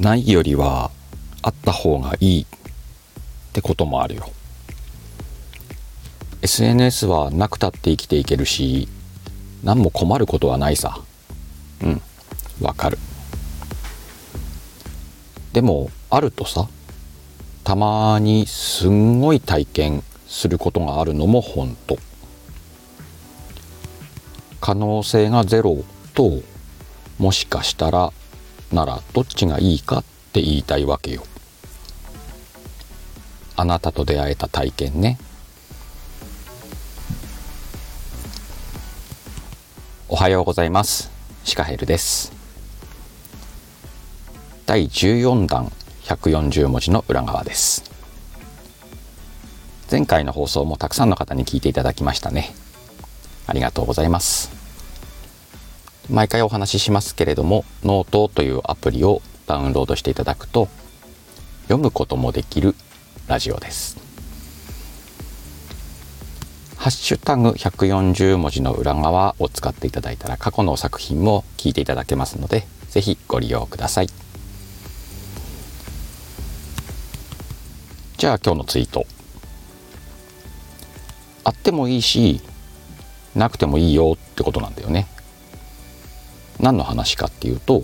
ないよりはあった方がいいってこともあるよ。SNS はなくたって生きていけるし何も困ることはないさ。うんわかる。でもあるとさたまにすんごい体験することがあるのも本当。可能性がゼロともしかしたらならどっちがいいかって言いたいわけよ。あなたと出会えた体験ね。おはようございます。シカヘルです。第14弾140文字の裏側です。前回の放送もたくさんの方に聞いていただきましたね。ありがとうございます。毎回お話ししますけれどもノートというアプリをダウンロードしていただくと読むこともできるラジオです。ハッシュタグ140文字の裏側を使っていただいたら過去の作品も聞いていただけますのでぜひご利用ください。じゃあ今日のツイート。あってもいいしなくてもいいよってことなんだよね。何の話かっていうと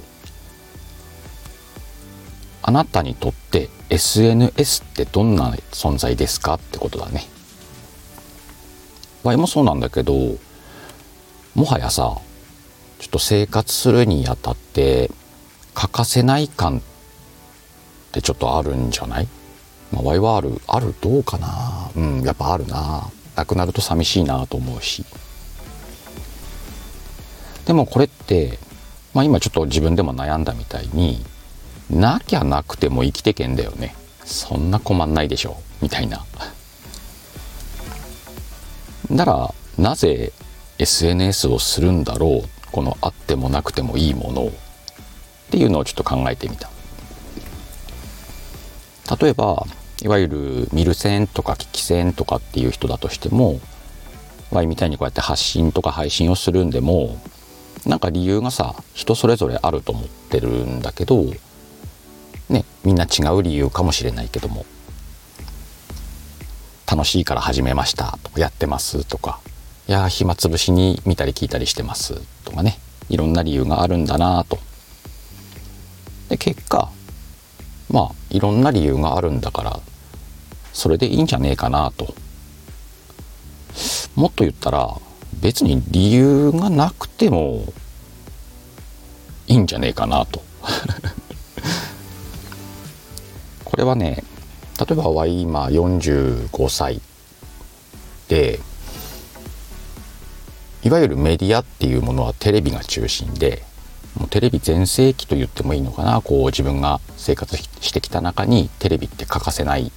あなたにとって SNS ってどんな存在ですかってことだね。場合もそうなんだけどもはやさちょっと生活するにあたって欠かせない感ってちょっとあるんじゃない？まあ、ワイはあるあるどうかな？うんやっぱあるな。なくなると寂しいなと思うし。でもこれってまあ今ちょっと自分でも悩んだみたいになきゃなくても生きてけんだよね。そんな困んないでしょみたいな。ならなぜ SNS をするんだろうこのあってもなくてもいいものをっていうのをちょっと考えてみた。例えばいわゆる見る線とか聞き線とかっていう人だとしてもワイみたいにこうやって発信とか配信をするんでもなんか理由がさ人それぞれあると思ってるんだけどねみんな違う理由かもしれないけども楽しいから始めましたとかやってますとかいや暇つぶしに見たり聞いたりしてますとかねいろんな理由があるんだなと。で結果まあいろんな理由があるんだからそれでいいんじゃねえかなと。もっと言ったら別に理由がなくてもいいんじゃねえかなと。これはね例えばは今45歳でいわゆるメディアっていうものはテレビが中心でもうテレビ全盛期と言ってもいいのかな。こう自分が生活してきた中にテレビって欠かせない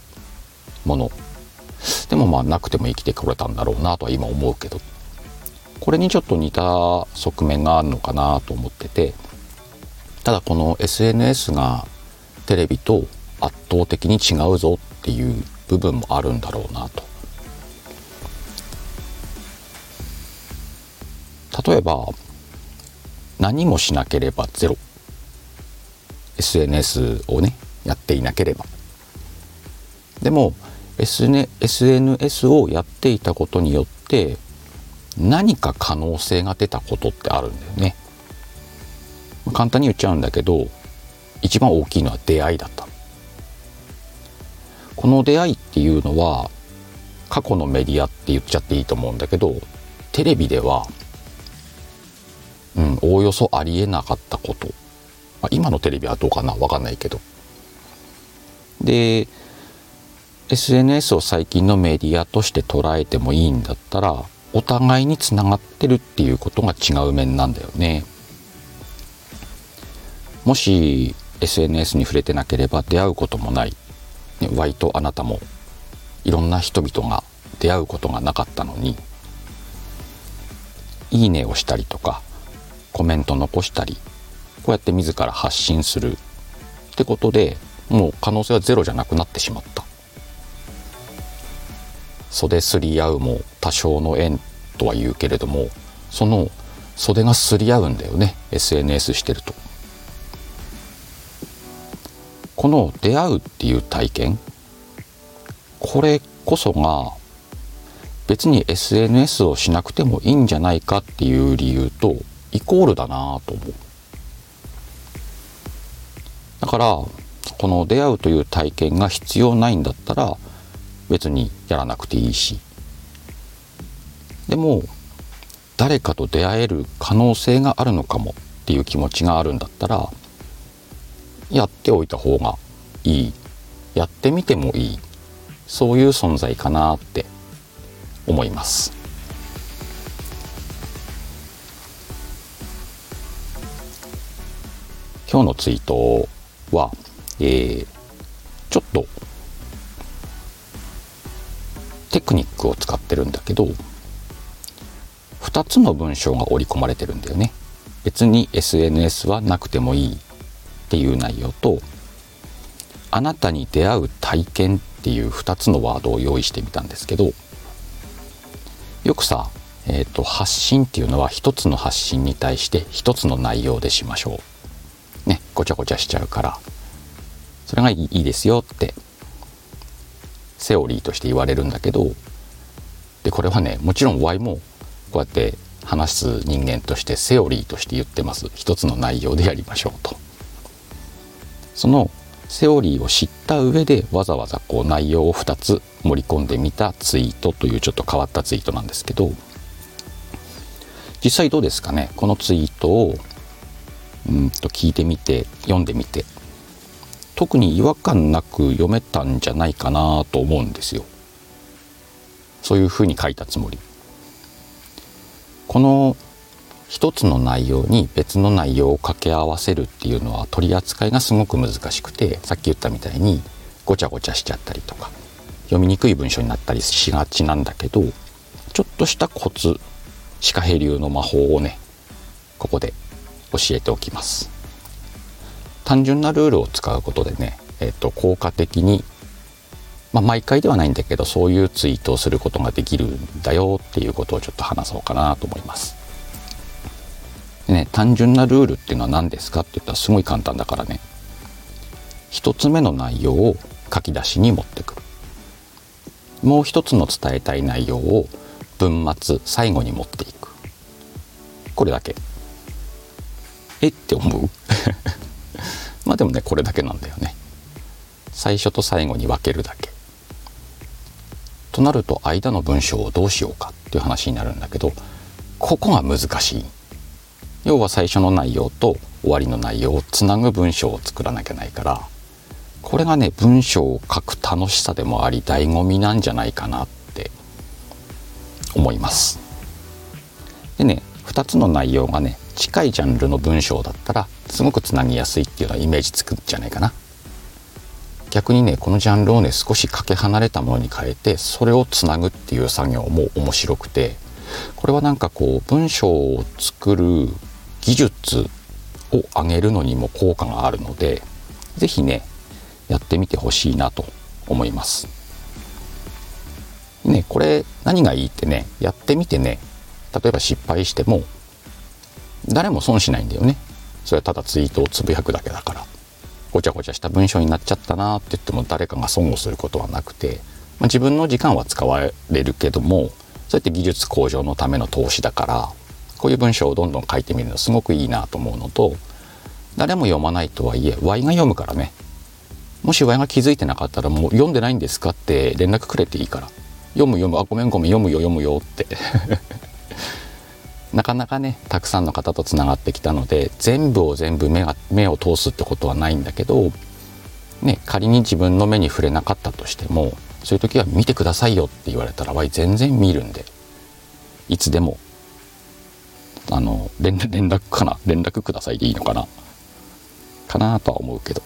もの。でもまあなくても生きてこれたんだろうなとは今思うけど。これにちょっと似た側面があるのかなと思っててただこの SNS がテレビと圧倒的に違うぞっていう部分もあるんだろうなと。例えば何もしなければゼロ SNS をねやっていなければでも SNS をやっていたことによって何か可能性が出たことってあるんだよね。簡単に言っちゃうんだけど一番大きいのは出会いだった。この出会いっていうのは過去のメディアって言っちゃっていいと思うんだけどテレビではうんおおよそありえなかったこと、まあ、今のテレビはどうかな？分かんないけど。で SNS を最近のメディアとして捉えてもいいんだったらお互いにつながってるっていうことが違う面なんだよね。もし SNS に触れてなければ出会うこともない、ね、ワイとあなたもいろんな人々が出会うことがなかったのに「いいね」をしたりとかコメント残したりこうやって自ら発信するってことでもう可能性はゼロじゃなくなってしまった袖すり合うも多少の縁とは言うけれどもその袖がすり合うんだよね SNS してると。この出会うっていう体験これこそが別に SNS をしなくてもいいんじゃないかっていう理由とイコールだなと思う。だからこの出会うという体験が必要ないんだったら別にやらなくていいし。でも誰かと出会える可能性があるのかもっていう気持ちがあるんだったらやっておいた方がいい。やってみてもいい。そういう存在かなって思います。今日のツイートは、えー、ちょっとクニックを使ってるんだけど2つの文章が織り込まれてるんだよね別に SNS はなくてもいいっていう内容とあなたに出会う体験っていう2つのワードを用意してみたんですけどよくさ、えーと、発信っていうのは1つの発信に対して1つの内容でしましょう。ねごちゃごちゃしちゃうからそれがいいですよってセオリーとして言われるんだけどでこれはねもちろん Y もこうやって話す人間としてセオリーとして言ってます。一つの内容でやりましょうと。そのセオリーを知った上でわざわざこう内容を2つ盛り込んでみたツイートというちょっと変わったツイートなんですけど実際どうですかね？このツイートをうんと聞いてみて読んでみて。特に違和感なく読めたんじゃないかなと思うんですよ。そういうふうに書いたつもり。この一つの内容に別の内容を掛け合わせるっていうのは取り扱いがすごく難しくてさっき言ったみたいにごちゃごちゃしちゃったりとか読みにくい文章になったりしがちなんだけどちょっとしたコツ歯科ヘ流の魔法をねここで教えておきます。単純なルールを使うことでね、えーと、効果的にまあ、毎回ではないんだけどそういうツイートをすることができるんだよっていうことをちょっと話そうかなと思います。でね単純なルールっていうのは何ですかって言ったらすごい簡単だからね。一つ目の内容を書き出しに持ってくる。もう一つの伝えたい内容を文末最後に持っていく。これだけ。えって思う？まあでもねこれだけなんだよね。最初と最後に分けるだけ。となると間の文章をどうしようかっていう話になるんだけどここが難しい。要は最初の内容と終わりの内容をつなぐ文章を作らなきゃないからこれがね文章を書く楽しさでもあり醍醐味なんじゃないかなって思います。でね2つの内容がね近いジャンルの文章だったらすごくつなぎやすいっていうのはイメージつくんじゃないかな逆にねこのジャンルをね少しかけ離れたものに変えてそれをつなぐっていう作業も面白くてこれはなんかこう文章を作る技術を上げるのにも効果があるので是非ねやってみてほしいなと思います。ねこれ何がいいってねやってみてね例えば失敗しても誰も損しないんだよね。それはただツイートをつぶやくだけだから。ごちゃごちゃした文章になっちゃったなって言っても誰かが損をすることはなくて、まあ、自分の時間は使われるけどもそうやって技術向上のための投資だからこういう文章をどんどん書いてみるのすごくいいなと思うのと誰も読まないとはいえ Y が読むからね。もし Y が気づいてなかったらもう読んでないんですかって連絡くれていいから。読む読むあごめんごめん読むよ読むよって。なかなかねたくさんの方とつながってきたので全部を全部目が目を通すってことはないんだけど、ね、仮に自分の目に触れなかったとしてもそういう時は見てくださいよって言われたらわい全然見るんでいつでもあの連絡かな？連絡くださいでいいのかな？かなとは思うけど。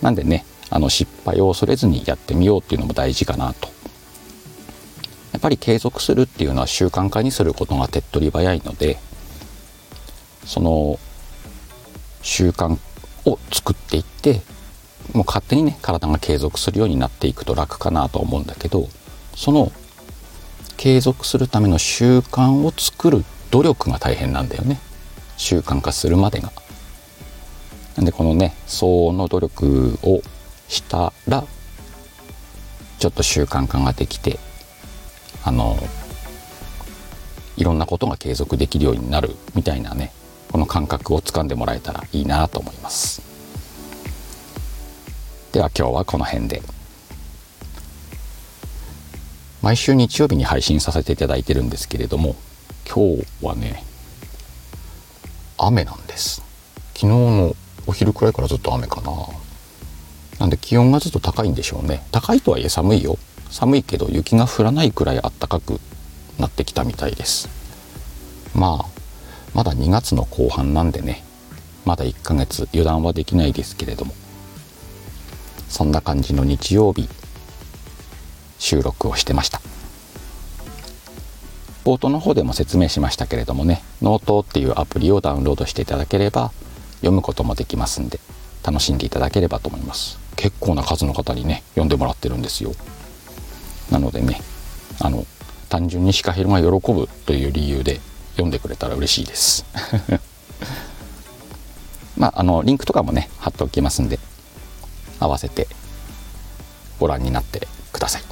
なんでねあの失敗を恐れずにやってみようっていうのも大事かなと。ぱり継続するっていうのは習慣化にすることが手っ取り早いのでその習慣を作っていってもう勝手にね体が継続するようになっていくと楽かなと思うんだけどその継続するための習慣を作る努力が大変なんだよね習慣化するまでが。なんでこのね相応の努力をしたらちょっと習慣化ができてあのいろんなことが継続できるようになるみたいなねこの感覚をつかんでもらえたらいいなと思います。では今日はこの辺で。毎週日曜日に配信させていただいてるんですけれども今日はね雨なんです。昨日のお昼くらいからずっと雨かな。なんで気温がずっと高いんでしょうね。高いとはいえ寒いよ。寒いけど雪が降らないくらい暖かくなってきたみたいです。まあまだ2月の後半なんでね。まだ1ヶ月油断はできないですけれども。そんな感じの日曜日収録をしてました。冒頭の方でも説明しましたけれどもねノートっていうアプリをダウンロードしていただければ読むこともできますんで楽しんでいただければと思います。結構な数の方にね読んでもらってるんですよ。なのでねあの単純にシカヘルが喜ぶという理由で読んでくれたら嬉しいです。まああのリンクとかもね貼っておきますんで合わせてご覧になってください。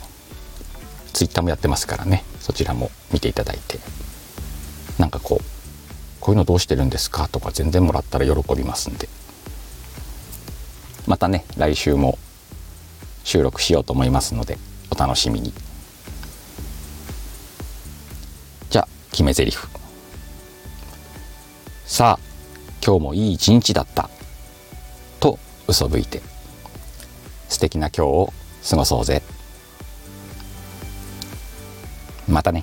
ツイッターもやってますからね。そちらも見ていただいて。なんかこうこういうのどうしてるんですかとか全然もらったら喜びますんで。またね来週も収録しようと思いますので楽しみに。じゃあ決め台詞。さあ今日もいい一日だった。と嘘吹いて。素敵な今日を過ごそうぜ。またね。